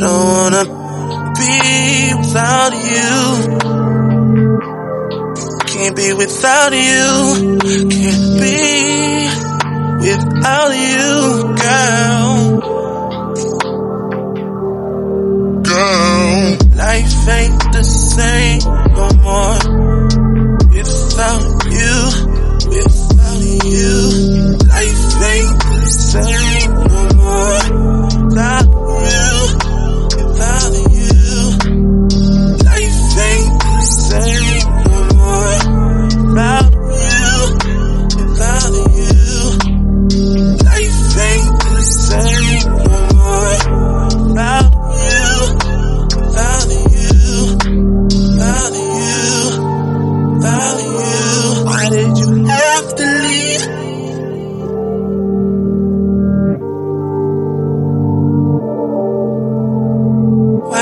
I don't wanna be without you. Can't be without you. Can't be without you, girl. Girl. Life ain't the same no more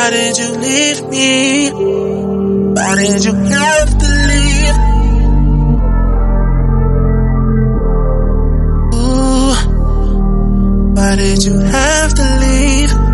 Why did you leave me? Why did you have to leave? Ooh, why did you have to leave?